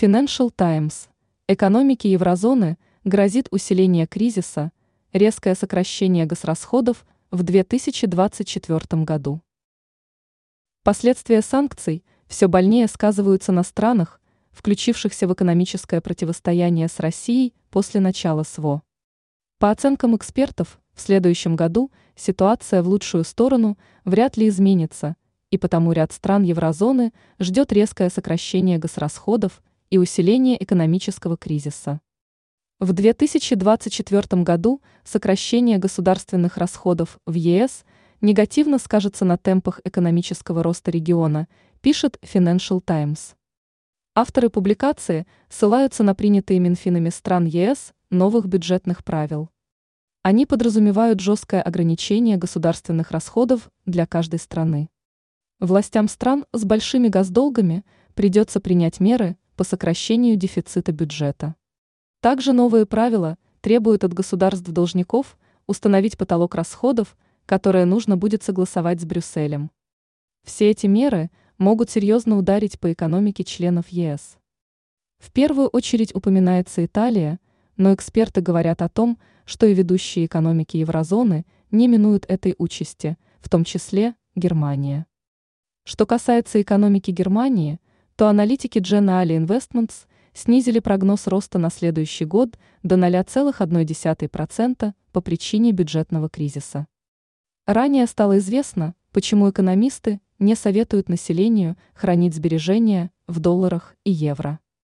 Financial Times. Экономике еврозоны грозит усиление кризиса, резкое сокращение госрасходов в 2024 году. Последствия санкций все больнее сказываются на странах, включившихся в экономическое противостояние с Россией после начала СВО. По оценкам экспертов, в следующем году ситуация в лучшую сторону вряд ли изменится, и потому ряд стран еврозоны ждет резкое сокращение госрасходов и усиление экономического кризиса. В 2024 году сокращение государственных расходов в ЕС негативно скажется на темпах экономического роста региона, пишет Financial Times. Авторы публикации ссылаются на принятые Минфинами стран ЕС новых бюджетных правил. Они подразумевают жесткое ограничение государственных расходов для каждой страны. Властям стран с большими госдолгами придется принять меры по сокращению дефицита бюджета. Также новые правила требуют от государств-должников установить потолок расходов, которые нужно будет согласовать с Брюсселем. Все эти меры могут серьезно ударить по экономике членов ЕС. В первую очередь упоминается Италия, но эксперты говорят о том, что и ведущие экономики еврозоны не минуют этой участи, в том числе Германия. Что касается экономики Германии – то аналитики Generali Investments снизили прогноз роста на следующий год до 0,1% по причине бюджетного кризиса. Ранее стало известно, почему экономисты не советуют населению хранить сбережения в долларах и евро.